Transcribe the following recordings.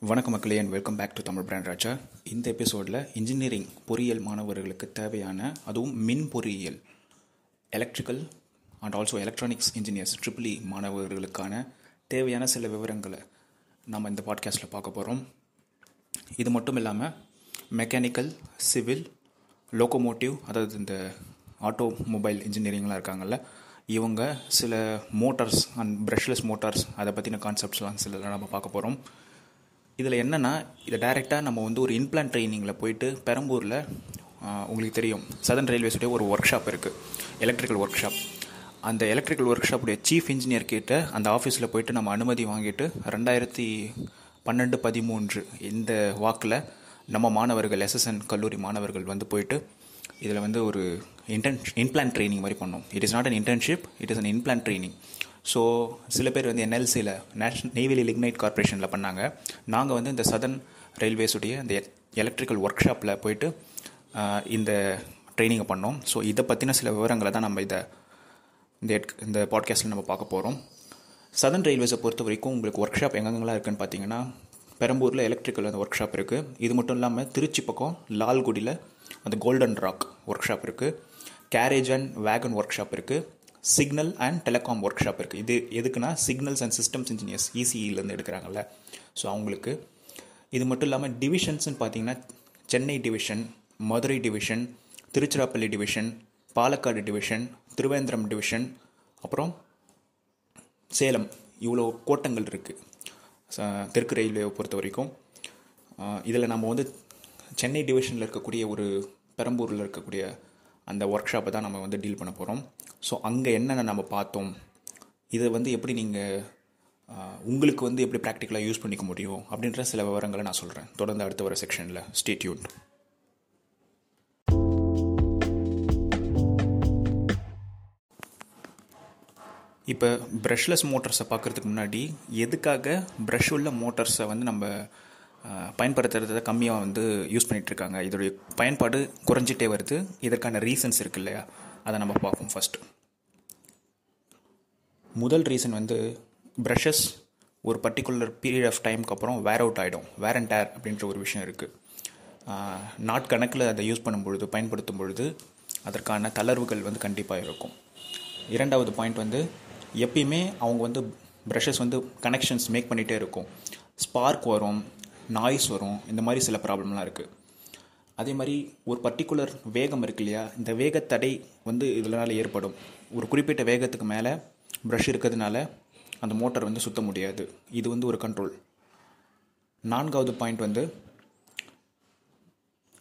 வணக்கம் மக்களே and welcome back to Tamil brand Raja. இந்த எபிசோடில் இன்ஜினியரிங் பொறியியல் மாணவர்களுக்கு தேவையான அதுவும் மின் பொறியியல் electrical and also electronics engineers triple E மாணவர்களுக்கான தேவையான சில விவரங்களை நம்ம இந்த பாட்காஸ்ட்டில் பார்க்க போகிறோம் இது மட்டும் இல்லாமல் மெக்கானிக்கல் சிவில் லோகோமோட்டிவ் அதாவது இந்த ஆட்டோ மொபைல் இன்ஜினியரிங்லாம் இருக்காங்கல்ல இவங்க சில மோட்டார்ஸ் அண்ட் ப்ரஷ்லெஸ் மோட்டார்ஸ் அதை பற்றின கான்செப்ட்ஸ்லாம் சில நம்ம பார்க்க போகிறோம் இதில் என்னென்னா இதை டைரெக்டாக நம்ம வந்து ஒரு இன்பிளான் ட்ரைனிங்கில் போயிட்டு பெரம்பூரில் உங்களுக்கு தெரியும் சதன் ரயில்வேஸுடைய ஒரு ஒர்க் ஷாப் இருக்குது எலக்ட்ரிக்கல் ஒர்க் ஷாப் அந்த எலக்ட்ரிக்கல் ஒர்க் ஷாப்புடைய சீஃப் இன்ஜினியர் கிட்ட அந்த ஆஃபீஸில் போயிட்டு நம்ம அனுமதி வாங்கிட்டு ரெண்டாயிரத்தி பன்னெண்டு பதிமூன்று இந்த வாக்கில் நம்ம மாணவர்கள் எஸ்எஸ்என் கல்லூரி மாணவர்கள் வந்து போயிட்டு இதில் வந்து ஒரு இன்டர்ன் இன்பிளான் ட்ரைனிங் மாதிரி பண்ணோம். It is not an internship it is an inplant training so சில பேர் வந்து என்எல்சியில் நேஷனல் நெய்வேலி லிக்னைட் கார்பரேஷனில் பண்ணாங்க. நாங்கள் வந்து இந்த சதன் ரயில்வேஸுடைய இந்த எலக்ட்ரிக்கல் ஒர்க் ஷாப்பில் போயிட்டு இந்த ட்ரைனிங்கை பண்ணோம். ஸோ இதை பற்றின சில விவரங்களை தான் நம்ம இதை இந்த இந்த பாட்காஸ்ட்டில் நம்ம பார்க்க போகிறோம் சதன் ரயில்வேஸை பொறுத்த வரைக்கும் உங்களுக்கு ஒர்க் ஷாப் எங்கெங்கெல்லாம் இருக்குன்னு பார்த்தீங்கன்னா பெரம்பூரில் எலக்ட்ரிக்கல் அந்த ஒர்க் ஷாப் இருக்குது இது மட்டும் இல்லாமல் திருச்சி பக்கம் லால்குடியில் அந்த கோல்டன் ராக் ஒர்க் ஷாப் இருக்குது garage and wagon workshop இருக்குது signal and telecom workshop இருக்குது இது எதுக்குன்னா சிக்னல்ஸ் அண்ட் சிஸ்டம்ஸ் இன்ஜினியர்ஸ் இசிஇலேருந்து எடுக்கிறாங்கல்ல. ஸோ அவங்களுக்கு இது மட்டும் இல்லாமல் டிவிஷன்ஸ்னு பார்த்தீங்கன்னா Chennai division Madurai division Tiruchirappalli division Palakkad division Trivandrum division அப்புறம் சேலம். இவ்வளோ கோட்டங்கள் இருக்குது தெற்கு ரயில்வேவை பொறுத்த வரைக்கும். இதில் நம்ம வந்து சென்னை டிவிஷனில் இருக்கக்கூடிய ஒரு பெரம்பூரில் இருக்கக்கூடிய அந்த ஒர்க் ஷாப்பை தான் நம்ம வந்து டீல் பண்ண போகிறோம் ஸோ அங்கே என்னென்ன நம்ம பார்த்தோம்? இதை வந்து எப்படி நீங்கள் உங்களுக்கு வந்து எப்படி ப்ராக்டிக்கலாக யூஸ் பண்ணிக்க முடியும்? அப்படின்ற சில விவரங்களை நான் சொல்கிறேன் தொடர்ந்து அடுத்த வர செக்ஷனில் ஸ்டேட்யூன் இப்போ ப்ரஷ்லெஸ் மோட்டார்ஸை பார்க்குறதுக்கு முன்னாடி எதுக்காக ப்ரஷ் உள்ள மோட்டார்ஸை வந்து நம்ம பயன்படுத்துறத கம்மியாக வந்து யூஸ் பண்ணிகிட்ருக்காங்க இதோடைய பயன்பாடு குறைஞ்சிட்டே வருது. இதற்கான ரீசன்ஸ் இருக்கு இல்லையா? அதை நம்ம பார்ப்போம் ஃபஸ்ட்டு முதல் ரீசன் வந்து ப்ரஷஸ் ஒரு பர்டிகுலர் பீரியட் ஆஃப் டைமுக்கு அப்புறம் வேர் அவுட் ஆகிடும் வேர் அண்ட் டேர் அப்படின்ற ஒரு விஷயம் இருக்குது நாட்கணக்கில் அதை யூஸ் பண்ணும் பொழுது பயன்படுத்தும் பொழுது அதற்கான தளர்வுகள் வந்து கண்டிப்பாக இருக்கும். இரண்டாவது பாயிண்ட் வந்து எப்பயுமே அவங்க வந்து ப்ரஷஸ் வந்து கனெக்ஷன்ஸ் மேக் பண்ணிகிட்டே இருக்கும். ஸ்பார்க் வரும். நாய்ஸ் வரும். இந்த மாதிரி சில ப்ராப்ளம்லாம் இருக்குது அதே மாதிரி ஒரு பர்டிகுலர் வேகம் இருக்கு இல்லையா? இந்த வேகத்தடை வந்து இதனால் ஏற்படும். ஒரு குறிப்பிட்ட வேகத்துக்கு மேலே ப்ரஷ் இருக்கிறதுனால அந்த மோட்டார் வந்து சுத்த முடியாது. இது வந்து ஒரு கண்ட்ரோல் நான்காவது பாயிண்ட் வந்து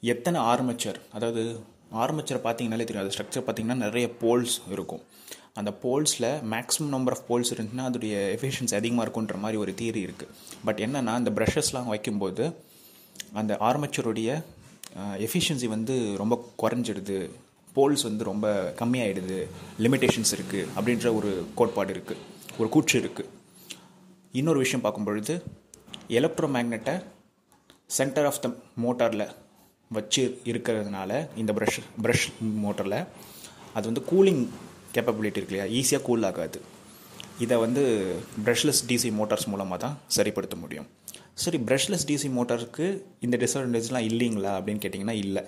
எத்தனை ஆர்மச்சர் அதாவது ஆர்மச்சரை பார்த்தீங்கனாலே தெரியும். அது ஸ்ட்ரக்சர் பார்த்தீங்கன்னா நிறைய போல்ஸ் இருக்கும். அந்த போல்ஸில் மேக்ஸிமம் நம்பர் ஆஃப் போல்ஸ் இருந்துச்சுன்னா அதோடைய எஃபிஷியன்சி அதிகமாக இருக்குன்ற மாதிரி ஒரு தியரி இருக்குது பட் என்னென்னா அந்த ப்ரஷஸ்லாம் வைக்கும்போது அந்த ஆர்மச்சருடைய எஃபிஷியன்சி வந்து ரொம்ப குறைஞ்சிடுது. போல்ஸ் வந்து ரொம்ப கம்மியாயிடுது. லிமிட்டேஷன்ஸ் இருக்குது அப்படின்ற ஒரு கோட்பாடு இருக்குது ஒரு கூற்று இருக்குது இன்னொரு விஷயம் பார்க்கும்பொழுது எலக்ட்ரோ மேக்னெட்டை சென்டர் ஆஃப் த மோட்டாரில் வச்சு இருக்கிறதுனால இந்த ப்ரஷ் ப்ரஷ் மோட்டரில் அது வந்து கூலிங் கேப்பபிலிட்டி இருக்கு இல்லையா? ஈஸியாக கூல் ஆகாது. இதை வந்து ப்ரஷ்லெஸ் டிசி மோட்டார்ஸ் மூலமாக தான் சரிப்படுத்த முடியும். சரி ப்ரஷ்லெஸ் டிசி மோட்டாருக்கு இந்த டிஸ்அட்வான்டேஜ்லாம் இல்லைங்களா அப்படின்னு கேட்டிங்கன்னா இல்லை.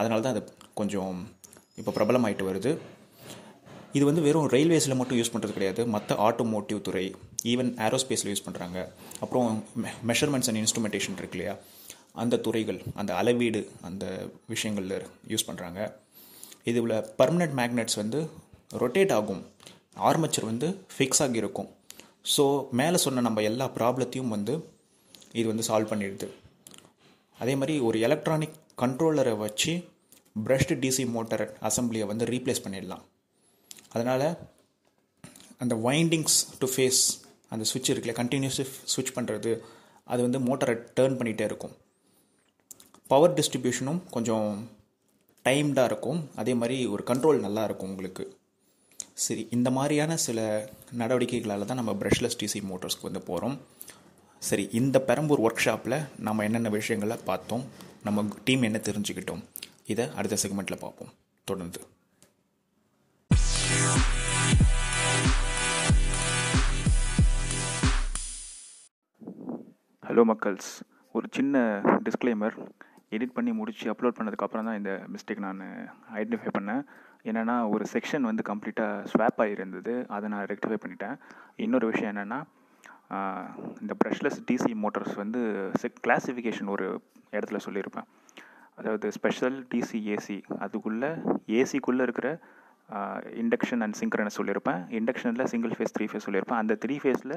அதனால தான் அது கொஞ்சம் இப்போ பிரபலமாயிட்டு வருது. இது வந்து வெறும் ரயில்வேஸில் மட்டும் யூஸ் பண்ணுறது கிடையாது. மற்ற ஆட்டோமோட்டிவ் துறை ஈவன் ஏரோஸ்பேஸில் யூஸ் பண்ணுறாங்க அப்புறம் மெஷர்மெண்ட்ஸ் அண்ட் இன்ஸ்ட்ருமெண்டேஷன் இருக்கு இல்லையா? அந்த துறைகள் அந்த அளவீடு அந்த விஷயங்களில் யூஸ் பண்ணுறாங்க இதில் பர்மனெண்ட் மேக்னெட்ஸ் வந்து ரொட்டேட் ஆகும். ஆர்மச்சர் வந்து ஃபிக்ஸ் ஆகியிருக்கும் ஸோ மேலே சொன்ன நம்ம எல்லா ப்ராப்ளத்தையும் வந்து இது வந்து சால்வ் பண்ணிடுது. அதே மாதிரி ஒரு எலக்ட்ரானிக் கண்ட்ரோலரை வச்சு ப்ரஷ்டு டிசி மோட்டர் அசம்பிளியை வந்து ரீப்ளேஸ் பண்ணிடலாம். அதனால் அந்த வைண்டிங்ஸ் டு ஃபேஸ் அந்த சுவிட்ச் இருக்குல்ல கண்டினியூஸி சுவிட்ச் பண்ணுறது அது வந்து மோட்டரை டேர்ன் பண்ணிகிட்டே இருக்கும். பவர் டிஸ்ட்ரிபியூஷனும் கொஞ்சம் டைம்டாக இருக்கும். அதே மாதிரி ஒரு கண்ட்ரோல் நல்லா இருக்கும் உங்களுக்கு. சரி இந்த மாதிரியான சில நடவடிக்கைகளால் தான் நம்ம ப்ரஷ்லெஸ் டிசி மோட்டர்ஸ்க்கு வந்து போகிறோம் சரி இந்த பெரம்பூர் ஒர்க் ஷாப்பில் நம்ம என்னென்ன விஷயங்களை பார்த்தோம் நம்ம டீம் என்ன தெரிஞ்சுக்கிட்டோம் இதை அடுத்த செக்மெண்ட்டில் பார்ப்போம். தொடர்ந்து. ஹலோ மக்கள்ஸ். ஒரு சின்ன டிஸ்க்ளைமர் எடிட் பண்ணி முடித்து அப்லோட் பண்ணதுக்கப்புறம் தான் இந்த மிஸ்டேக் நான் ஐடென்டிஃபை பண்ணேன். என்னென்னா ஒரு செக்ஷன் வந்து கம்ப்ளீட்டாக ஸ்வாப் ஆகியிருந்தது அதை நான் ரெக்டிஃபை பண்ணிட்டேன். இன்னொரு விஷயம் என்னென்னா இந்த ப்ரஷ்லெஸ் டிசி மோட்டர்ஸ் வந்து கிளாஸிஃபிகேஷன் ஒரு இடத்துல சொல்லியிருப்பேன். அதாவது ஸ்பெஷல் டிசி ஏசி அதுக்குள்ளே ஏசிக்குள்ளே இருக்கிற இண்டக்ஷன் அண்ட் சிங்க்ரனஸ் சொல்லியிருப்பேன். இண்டக்ஷனில் சிங்கிள் ஃபேஸ் த்ரீ ஃபேஸ் சொல்லியிருப்பேன். அந்த த்ரீ ஃபேஸில்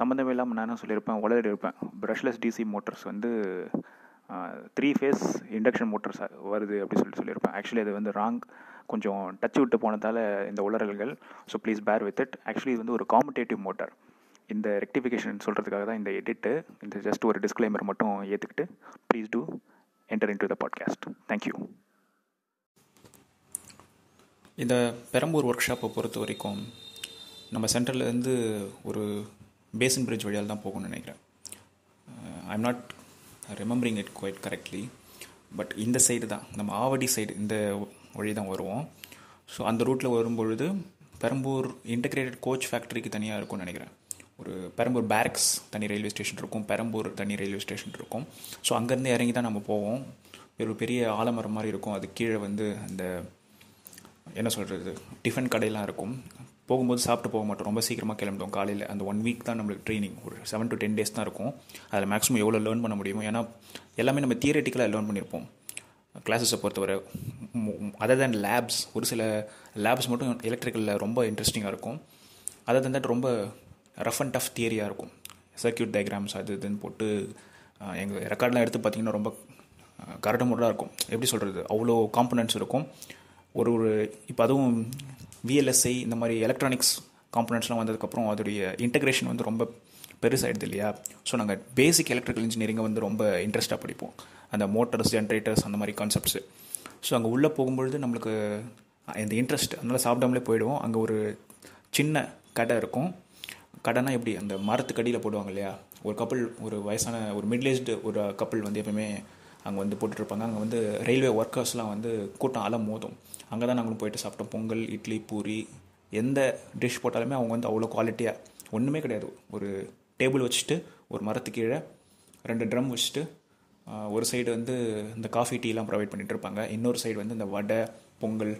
சம்மந்தமே இல்லாமல் நானும் சொல்லியிருப்பேன்? உளறி இருப்பேன். ப்ரஷ்லெஸ் டிசி மோட்டர்ஸ் வந்து த்ரீ ஃபேஸ் இண்டக்ஷன் மோட்டர்ஸ் வருது அப்படி சொல்லிட்டு சொல்லியிருப்பேன். ஆக்சுவலி அது வந்து ராங் கொஞ்சம் டச் விட்டு போனதால் இந்த உளறல்கள். So please bear with it actually இது வந்து ஒரு காம்படேட்டிவ் மோட்டார் இந்த ரெக்டிஃபிகேஷன் சொல்கிறதுக்காக தான் இந்த எடிட்டு இந்த ஜஸ்ட் ஒரு டிஸ்க்ளைமர் மட்டும் ஏற்றுக்கிட்டு please do enter in to the podcast thank you இந்த பெரம்பூர் ஒர்க் ஷாப்பை பொறுத்த வரைக்கும் நம்ம சென்டர்லேருந்து ஒரு பேசன் பிரிட்ஜ் வழியால் தான் போகணும்னு நினைக்கிறேன். I am not remembering it quite correctly but இந்த சைடு தான். நம்ம ஆவடி சைடு இந்த வழி தான் வருவோம். ஸோ அந்த ரூட்டில் வரும்பொழுது பெரம்பூர் இன்டகிரேட்டட் கோச் ஃபேக்ட்ரிக்கு தனியாக இருக்கும்னு நினைக்கிறேன். ஒரு பெரம்பூர் பேரக்ஸ் தனி ரயில்வே ஸ்டேஷன் இருக்கும். பெரம்பூர் தனி ரயில்வே ஸ்டேஷன் இருக்கும். ஸோ அங்கேருந்து இறங்கி தான் நம்ம போவோம். ஒரு பெரிய ஆலமரம் மாதிரி இருக்கும். அது கீழே வந்து அந்த என்ன சொல்கிறது டிஃபன் கடையெல்லாம் இருக்கும். போகும்போது சாப்பிட்டு போக மாட்டோம். ரொம்ப சீக்கிரமாக கிளம்பிட்டோம் காலையில் அந்த ஒன் வீக் தான் நம்மளுக்கு ட்ரைனிங் ஒரு செவன் டு டென் டேஸ் தான் இருக்கும். அதில் மேக்ஸிமம் எவ்வளோ லேர்ன் பண்ண முடியும்? ஏன்னா எல்லாமே நம்ம தியரட்டிக்கலாக லேர்ன் பண்ணியிருப்போம் கிளாஸஸை பொறுத்தவரை அதர் தேன் லேப்ஸ் ஒரு சில லேப்ஸ் மட்டும் எலக்ட்ரிக்கலில் ரொம்ப இன்ட்ரெஸ்டிங்காக இருக்கும். அதர் தன் தட் ரொம்ப ரஃப் அண்ட் டஃப் தியரியாக இருக்கும். சர்க்கியூட் டயக்ராம்ஸ் அது இதுன்னு போட்டு எங்கள் ரெக்கார்ட்லாம் எடுத்து பார்த்திங்கன்னா ரொம்ப கரடமுடாக இருக்கும். எப்படி சொல்கிறது அவ்வளோ காம்பனண்ட்ஸ் இருக்கும். ஒரு ஒரு இப்போ அதுவும் விஎல்எஸ்ஐ இந்த மாதிரி எலக்ட்ரானிக்ஸ் காம்பனண்ட்ஸ்லாம் வந்ததுக்கப்புறம் அதோடைய இன்டகிரேஷன் வந்து ரொம்ப பெருசாகிடுது இல்லையா? ஸோ நாங்கள் பேசிக் எலக்ட்ரிக்கல் இன்ஜினியரிங்கை வந்து ரொம்ப இன்ட்ரெஸ்ட்டாக படிப்போம். அந்த மோட்டர்ஸ் ஜென்ரேட்டர்ஸ் அந்த மாதிரி கான்செப்ட்ஸு ஸோ அங்கே உள்ளே போகும்பொழுது நம்மளுக்கு இந்த இன்ட்ரெஸ்ட் அதனால் சாப்பிடாமலே போயிடுவோம். அங்கே ஒரு சின்ன கடை இருக்கும். கடைனா எப்படி? அந்த மரத்துக்கடியில் போடுவாங்க இல்லையா? ஒரு கப்பல் ஒரு வயசான ஒரு மிடில் ஒரு கப்பல் வந்து எப்பவுமே அங்கே வந்து போட்டுட்ருப்பாங்க அங்கே வந்து ரயில்வே ஒர்க்கர்ஸ்லாம் வந்து கூட்டம் அலை மோதும். அங்கே தான் நாங்களும் போயிட்டு சாப்பிட்டோம். பொங்கல் இட்லி பூரி எந்த டிஷ் போட்டாலுமே அவங்க வந்து அவ்வளோ குவாலிட்டியாக ஒன்றுமே கிடையாது. ஒரு டேபிள் வச்சுட்டு ஒரு மரத்து கீழே ரெண்டு ட்ரம் வச்சுட்டு ஒரு சைடு வந்து இந்த காஃபி டீலாம் ப்ரொவைட் பண்ணிகிட்டு இருப்பாங்க. இன்னொரு சைடு வந்து இந்த வடை பொங்கல்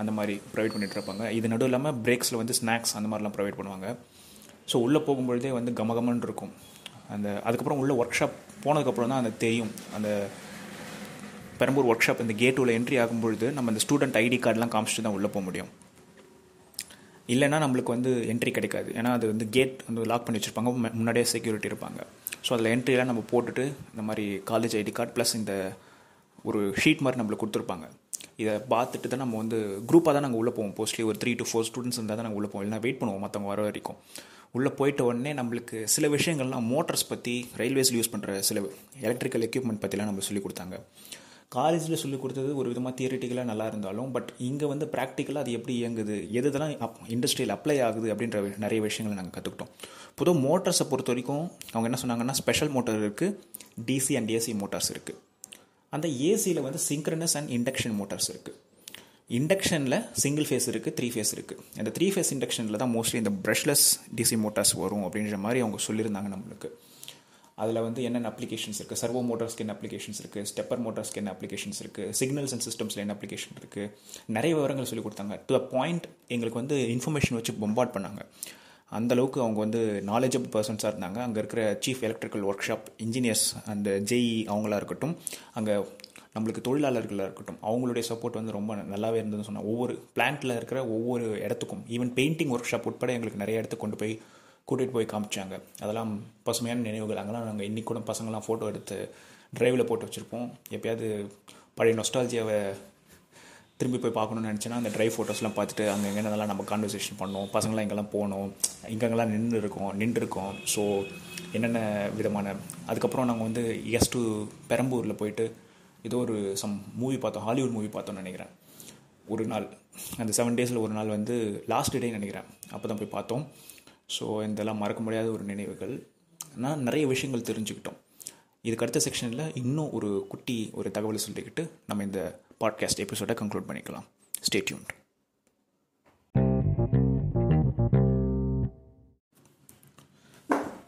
அந்த மாதிரி ப்ரொவைட் பண்ணிகிட்டு இருப்பாங்க. இது நடுவும் இல்லாமல் பிரேக்ஸில் வந்து ஸ்நாக்ஸ் அந்த மாதிரிலாம் ப்ரொவைட் பண்ணுவாங்க. ஸோ உள்ளே போகும்பொழுதே வந்து கமகமன் இருக்கும். அந்த அதுக்கப்புறம் உள்ள ஒர்க் ஷாப் போனதுக்கப்புறம் தான் அந்த தெரியும். அந்த பெரம்பூர் ஒர்க் ஷாப் இந்த கேட் உள்ள என்ட்ரி ஆகும்பொழுது நம்ம அந்த ஸ்டூடெண்ட் ஐடி கார்டெலாம் காமிச்சிட்டு தான் உள்ளே போக முடியும். இல்லைன்னா நம்மளுக்கு வந்து என்ட்ரி கிடைக்காது. ஏன்னா அது வந்து கேட் வந்து லாக் பண்ணி வச்சுருப்பாங்க. முன்னாடியே செக்யூரிட்டி இருப்பாங்க. ஸோ அதில் என்ட்ரியெலாம் நம்ம போட்டுட்டு இந்த மாதிரி காலேஜ் ஐடி கார்டு ப்ளஸ் இந்த ஒரு ஷீட் மாதிரி நம்மளுக்கு கொடுத்துருப்பாங்க. இதை பார்த்துட்டு தான் நம்ம வந்து குரூப்பாக தான் நாங்கள் உள்ளே போவோம். மோஸ்ட்லி ஒரு த்ரீ டு ஃபோர் ஸ்டூடெண்ட்ஸ் இருந்தால் தான் நாங்கள் உள்ளே போவோம். இல்லைனா வெயிட் பண்ணுவோம் மற்றவங்க வர வரைக்கும். உள்ளே போயிட்ட உடனே நம்மளுக்கு சில விஷயங்கள்லாம் மோட்டர்ஸ் பற்றி ரயில்வேஸில் யூஸ் பண்ணுற சில எலக்ட்ரிக்கல் எக்யூப்மெண்ட் பற்றிலாம் நம்ம சொல்லி கொடுத்தாங்க. காலேஜில் சொல்லிக் கொடுத்தது ஒரு விதமாக தியரிட்டிக்கலாக நல்லா இருந்தாலும் பட் இங்கே வந்து ப்ராக்டிக்கலாக அது எப்படி இயங்குது எது இதெல்லாம் அப் இண்டஸ்ட்ரியில் அப்ளை ஆகுது அப்படின்ற நிறைய விஷயங்களை நாங்கள் கற்றுக்கிட்டோம் பொதுவாக மோட்டார்ஸை பொறுத்த வரைக்கும் அவங்க என்ன சொன்னாங்கன்னா ஸ்பெஷல் மோட்டார் இருக்குது டிசி அண்ட் ஏசி மோட்டார்ஸ் இருக்குது அந்த ஏசியில் வந்து சிங்க்ரனஸ் அண்ட் இண்டக்ஷன் மோட்டார்ஸ் இருக்குது இண்டக்ஷனில் சிங்கிள் ஃபேஸ் இருக்குது த்ரீ ஃபேஸ் இருக்குது அந்த த்ரீ ஃபேஸ் இண்டக்ஷனில் தான் மோஸ்ட்லி இந்த ப்ரஷ்லெஸ் டிசி மோட்டார்ஸ் வரும் அப்படின்ற மாதிரி அவங்க சொல்லியிருந்தாங்க நம்மளுக்கு. அதில் வந்து என்னென்ன அப்ளிகேஷன்ஸ் இருக்குது சர்வோ மோட்டார்ஸ்க்கு என்ன அப்ளிகேஷன்ஸ் இருக்குது ஸ்டெப்பர் மோட்டார்ஸ்க்கு என்ன அப்ளிகேஷன்ஸ் இருக்குது சிக்னல்ஸ் அண்ட் சிஸ்டம்ஸில் என்ன அப்ளிகேஷன் இருக்குது நிறைய விவரங்கள் சொல்லி கொடுத்தாங்க. டு த பாயிண்ட் எங்களுக்கு வந்து இன்ஃபர்மேஷன் வச்சு பொம்பாட் பண்ணாங்க. அந்த அளவுக்கு அவங்க வந்து நாலேஜபிள் பர்சன்ஸாக இருந்தாங்க. அங்கே இருக்கிற chief electrical workshop engineers அந்த ஜெய் அவங்களா இருக்கட்டும் அங்கே நம்மளுக்கு தொழிலாளர்களாக இருக்கட்டும் அவங்களுடைய சப்போர்ட் வந்து ரொம்ப நல்லாவே இருந்ததுன்னு சொன்னால் ஒவ்வொரு பிளான்ட்டில் இருக்கிற ஒவ்வொரு இடத்துக்கும் ஈவன் பெயிண்டிங் ஒர்க் ஷாப் உட்பட எங்களுக்கு நிறைய இடத்துக்கு கொண்டு போய் கூட்டிகிட்டு போய் காமிச்சாங்க. அதெல்லாம் பசுமையான நினைவுகள். அங்கெல்லாம் நாங்கள் இன்றைக்கி கூட பசங்களாம் ஃபோட்டோ எடுத்து ட்ரைவில் போட்டு வச்சுருப்போம். எப்பயாவது பழைய நொஸ்டாலஜியாவை திரும்பி போய் பார்க்கணும்னு நினச்சேன்னா அந்த ட்ரைவ் ஃபோட்டோஸ்லாம் பார்த்துட்டு அங்கே எங்கென்னலாம் நம்ம கான்வர்சேஷன் பண்ணோம். பசங்களாம் எங்கெல்லாம் போனோம். இங்கெங்கெல்லாம் நின்று இருக்கோம். நின்றுருக்கோம் ஸோ என்னென்ன விதமான அதுக்கப்புறம் நாங்கள் வந்து எஸ் டு பெரம்பூரில் போயிட்டு ஏதோ ஒரு சம் மூவி பார்த்தோம் ஹாலிவுட் மூவி பார்த்தோம்னு நினைக்கிறேன். ஒரு நாள் அந்த செவன் டேஸில் ஒரு நாள் வந்து லாஸ்ட் டே நினைக்கிறேன். அப்போ தான் போய் பார்த்தோம். ஸோ இதெல்லாம் மறக்க முடியாத ஒரு நினைவுகள். நான் நிறைய விஷயங்கள் தெரிஞ்சுக்கிட்டோம். இதுக்கு அடுத்த செக்ஷனில் இன்னும் ஒரு குட்டி ஒரு தகவலை சொல்லிக்கிட்டு நம்ம இந்த பாட்காஸ்ட் எபிசோடை கன்க்ளூட் பண்ணிக்கலாம். ஸ்டே டியூன்ட்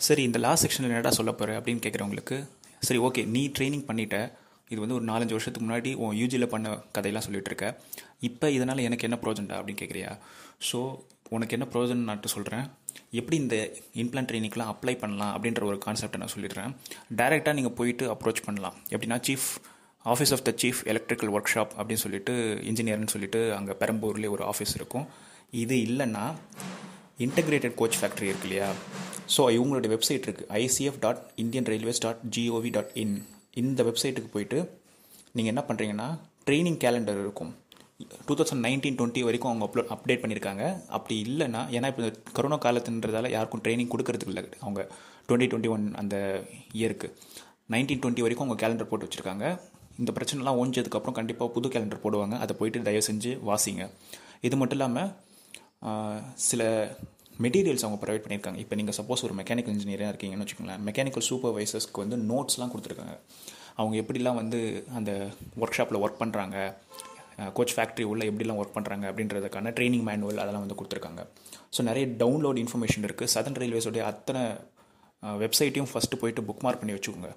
சரி இந்த லாஸ்ட் செக்ஷனில் என்னடா சொல்ல போகிற அப்படின்னு கேட்குறவங்களுக்கு சரி ஓகே நீ ட்ரைனிங் பண்ணிட்ட. இது வந்து ஒரு நாலஞ்சு வருஷத்துக்கு முன்னாடி உன் யூஜியில் பண்ண கதையெல்லாம் சொல்லிகிட்டு இருக்க. இப்போ இதனால் எனக்கு என்ன ப்ரோஜன்டா அப்படின்னு கேட்குறியா ஸோ உனக்கு என்ன ப்ரோஜன் நான் சொல்கிறேன் எப்படி இந்த இம்ப்ளான் ட்ரைனிங்லாம் அப்ளை பண்ணலாம் அப்படின்ற ஒரு கான்செப்டை நான் சொல்லிடுறேன். டைரெக்டாக நீங்கள் போயிட்டு அப்ரோச் பண்ணலாம். எப்படின்னா chief office of the chief electrical workshop அப்படின்னு சொல்லிட்டு இன்ஜினியர்னு சொல்லிட்டு அங்கே பெரம்பூர்லேயே ஒரு ஆஃபீஸ் இருக்கும். இது இல்லைன்னா இன்டகிரேட்டட் கோச் ஃபேக்ட்ரி இருக்கு இல்லையா? ஸோ இவங்களுடைய வெப்சைட் இருக்குது ICF dot Indian railways dot G O V dot in இந்த வெப்சைட்டுக்கு போயிட்டு நீங்கள் என்ன பண்ணுறீங்கன்னா ட்ரைனிங் கேலண்டர் இருக்கும். டூ தௌசண்ட் நைன்டீன் டுவெண்ட்டி வரைக்கும் அவங்க அப்லோட் அப்டேட் பண்ணியிருக்காங்க அப்படி இல்லைன்னா ஏன்னா இப்போ கொரோனா காலத்துன்றதால யாருக்கும் ட்ரைனிங் கொடுக்கறதுக்கு இல்லை. அவங்க டுவெண்ட்டி டுவெண்ட்டி ஒன் அந்த இயருக்கு நைன்டீன் டுவெண்ட்டி வரைக்கும் அவங்க கேலண்டர் போட்டு வச்சுருக்காங்க. இந்த பிரச்சனைலாம் ஓஞ்சதுக்கப்புறம் கண்டிப்பாக புது கேலண்டர் போடுவாங்க. அதை போயிட்டு தயவு செஞ்சு வாசிங்க. இது மட்டும் இல்லாமல் சில மெட்டீரியல்ஸ் அவங்க ப்ரொவைட் பண்ணியிருக்காங்க இப்போ நீங்கள் சப்போஸ் ஒரு மெக்கானிக்கல் இன்ஜினியராக இருக்கீங்கன்னு வச்சுக்கோங்களேன். மெக்கானிக்கல் சூப்பர்வைசர்ஸ்க்கு வந்து நோட்ஸ்லாம் கொடுத்துருக்காங்க. அவங்க எப்படிலாம் வந்து அந்த ஒர்க் ஷாப்பில் ஒர்க் பண்ணுறாங்க கோச் ஃபேக்ட்ரி உள்ள எப்படிலாம் ஒர்க் பண்ணுறாங்க அப்படின்றதுக்கான ட்ரைனிங் மேனுவல் அதெல்லாம் வந்து கொடுத்துருக்காங்க. ஸோ நிறைய டவுன்லோட் இன்ஃபர்மேஷன் இருக்குது சதன் ரயில்வேஸோடைய அத்தனை வெப்சைட்டையும் ஃபஸ்ட்டு போயிட்டு புக் மார்க் பண்ணி வச்சுக்கோங்க.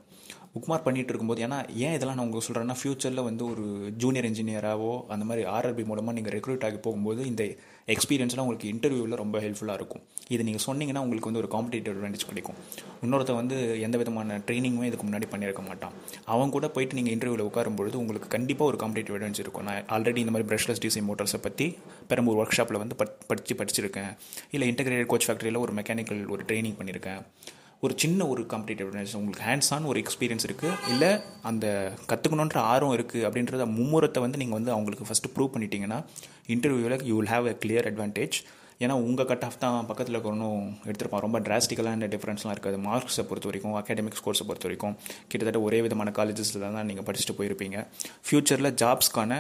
புக் மார்க் பண்ணிட்டு இருக்கும்போது ஏன்னா ஏன் இதெல்லாம் நான் உங்களுக்கு சொல்கிறேன்னா ஃப்யூச்சரில் வந்து ஒரு ஜூனியர் இன்ஜினியராகவோ அந்த மாதிரி ஆர்ஆர்பி மூலமாக நீங்கள் ரெக்ரூட் ஆகி போகும்போது இந்த எக்ஸ்பீரியன்ஸ்லாம் உங்களுக்கு இன்டர்வியூவில் ரொம்ப ஹெல்ப்ஃபுல்லாக இருக்கும். இது நீங்கள் சொன்னீங்கன்னா உங்களுக்கு வந்து ஒரு காம்படிட்டிவ் அட்வான்டேஜ் கிடைக்கும். இன்னொருத்த வந்து எந்த விதமான ட்ரைனிங்குமே இதுக்கு முன்னாடி பண்ணியிருக்க மாட்டான். அவன் கூட போயிட்டு நீங்கள் இன்டர்வியூவில் உட்காரும்பொழுது உங்களுக்கு கண்டிப்பாக ஒரு காம்படிட்டிவ் அட்வான்டேஜ் இருக்கும். நான் ஆல்ரெடி இந்த மாதிரி ப்ரஷ்லெஸ் டிசைன் மோட்டர்ஸை பற்றி பெரம்பூர் ஒர்க் ஷாப்பில் வந்து படித்து படிச்சிருக்கேன். இல்லை இன்டெகிரேட்டட் கோச் ஃபேக்ட்ரியில் ஒரு மெக்கானிக்கல் ஒரு ட்ரைனிங் பண்ணியிருக்கேன் ஒரு சின்ன ஒரு காம்படிட்டிவ்னஸ் அட்வான்டேஜ் உங்களுக்கு ஹேண்ட்ஸ் ஆன் ஒரு எக்ஸ்பீரியன்ஸ் இருக்குது இல்லை அந்த கற்றுக்கணுன்ற ஆர்வம் இருக்குது அப்படின்றத மும்முரத்தை வந்து நீங்கள் வந்து அவங்களுக்கு ஃபஸ்ட்டு ப்ரூவ் பண்ணிட்டீங்கன்னா இன்டர்வியூவில் you will have a clear advantage ஏன்னா உங்கள் கட் ஆஃப் தான் பக்கத்தில் இருக்கணும் எடுத்துருப்பான். ரொம்ப டிராஸ்டிக்கலான டிஃப்ரென்ஸ்லாம் இருக்காது. மார்க்ஸை பொறுத்த வரைக்கும் அகாடமிக் ஸ்கோர்ஸை பொறுத்த வரைக்கும் கிட்டத்தட்ட ஒரே விதமான காலேஜஸில் தான் நீங்கள் படிச்சுட்டு போயிருப்பீங்க. ஃப்யூச்சரில் ஜாப்ஸ்க்கான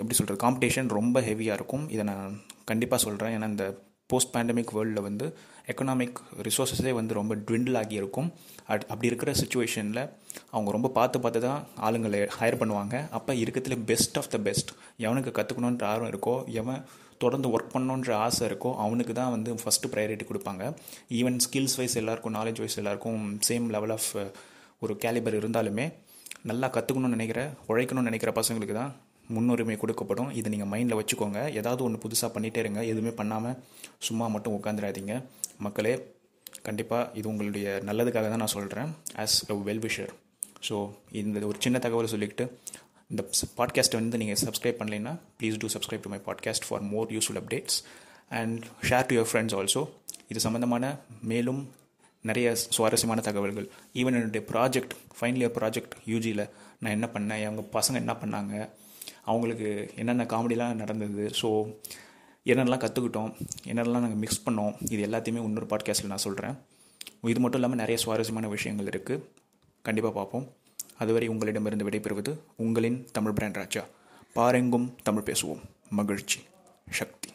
எப்படி சொல்கிறது காம்படிஷன் ரொம்ப ஹெவியாக இருக்கும். இதை நான் கண்டிப்பாக சொல்கிறேன் ஏன்னா இந்த போஸ்ட் பேண்டமிக் வேர்ல்டில் வந்து எக்கனாமிக் ரிசோர்ஸஸே வந்து ரொம்ப ட்விண்டில் ஆகி இருக்கும் அட் அப்படி இருக்கிற சுச்சுவேஷனில் அவங்க ரொம்ப பார்த்து பார்த்து தான் ஆளுங்களை ஹையர் பண்ணுவாங்க. அப்போ இருக்கிறதுல பெஸ்ட் ஆஃப் த பெஸ்ட் எவனுக்கு கற்றுக்கணுன்ற ஆர்வம் இருக்கோ எவன் தொடர்ந்து ஒர்க் பண்ணணுன்ற ஆசை இருக்கோ அவனுக்கு தான் வந்து ஃபஸ்ட்டு ப்ரையாரிட்டி கொடுப்பாங்க. ஈவன் ஸ்கில்ஸ் வைஸ் எல்லாருக்கும் நாலேஜ் வைஸ் எல்லாருக்கும் சேம் லெவல் ஆஃப் ஒரு கேலிபர் இருந்தாலுமே நல்லா கற்றுக்கணும்னு நினைக்கிற உழைக்கணும்னு நினைக்கிற பசங்களுக்கு தான் முன்னுரிமை கொடுக்கப்படும். இது நீங்கள் மைண்டில் வச்சுக்கோங்க. ஏதாவது ஒன்று புதுசாக பண்ணிகிட்டே இருங்க. எதுவுமே பண்ணாமல் சும்மா மட்டும் உட்காந்துடாதீங்க மக்களே கண்டிப்பாக இது உங்களுடைய நல்லதுக்காக தான் நான் சொல்கிறேன் ஆஸ் அ வெல்விஷர் ஸோ இந்த ஒரு சின்ன தகவல் சொல்லிக்கிட்டு இந்த பாட்காஸ்ட்டை வந்து நீங்கள் சப்ஸ்கிரைப் பண்ணலைன்னா please do subscribe to my podcast for more useful updates and share to your friends also இது சம்மந்தமான மேலும் நிறைய சுவாரஸ்யமான தகவல்கள். ஈவன் என்னுடைய ப்ராஜெக்ட் ஃபைனல் இயர் ப்ராஜெக்ட் யூஜியில் நான் என்ன பண்ணேன்? அவங்க பசங்க என்ன பண்ணாங்க? அவங்களுக்கு என்னென்ன காமெடிலாம் நடந்தது. ஸோ என்னென்னலாம் கற்றுக்கிட்டோம் என்னென்னலாம் நாங்கள் மிக்ஸ் பண்ணோம் இது எல்லாத்தையுமே இன்னொரு பாட்காஸ்ட்டில் நான் சொல்கிறேன் இது மட்டும் இல்லாமல் நிறைய சுவாரஸ்யமான விஷயங்கள் இருக்குது கண்டிப்பாக பார்ப்போம். அதுவரை உங்களிடமிருந்து விடைபெறுவது உங்களின் தமிழ் பிராண்ட் ராஜா. பாரெங்கும் தமிழ் பேசுவோம். மகிழ்ச்சி சக்தி.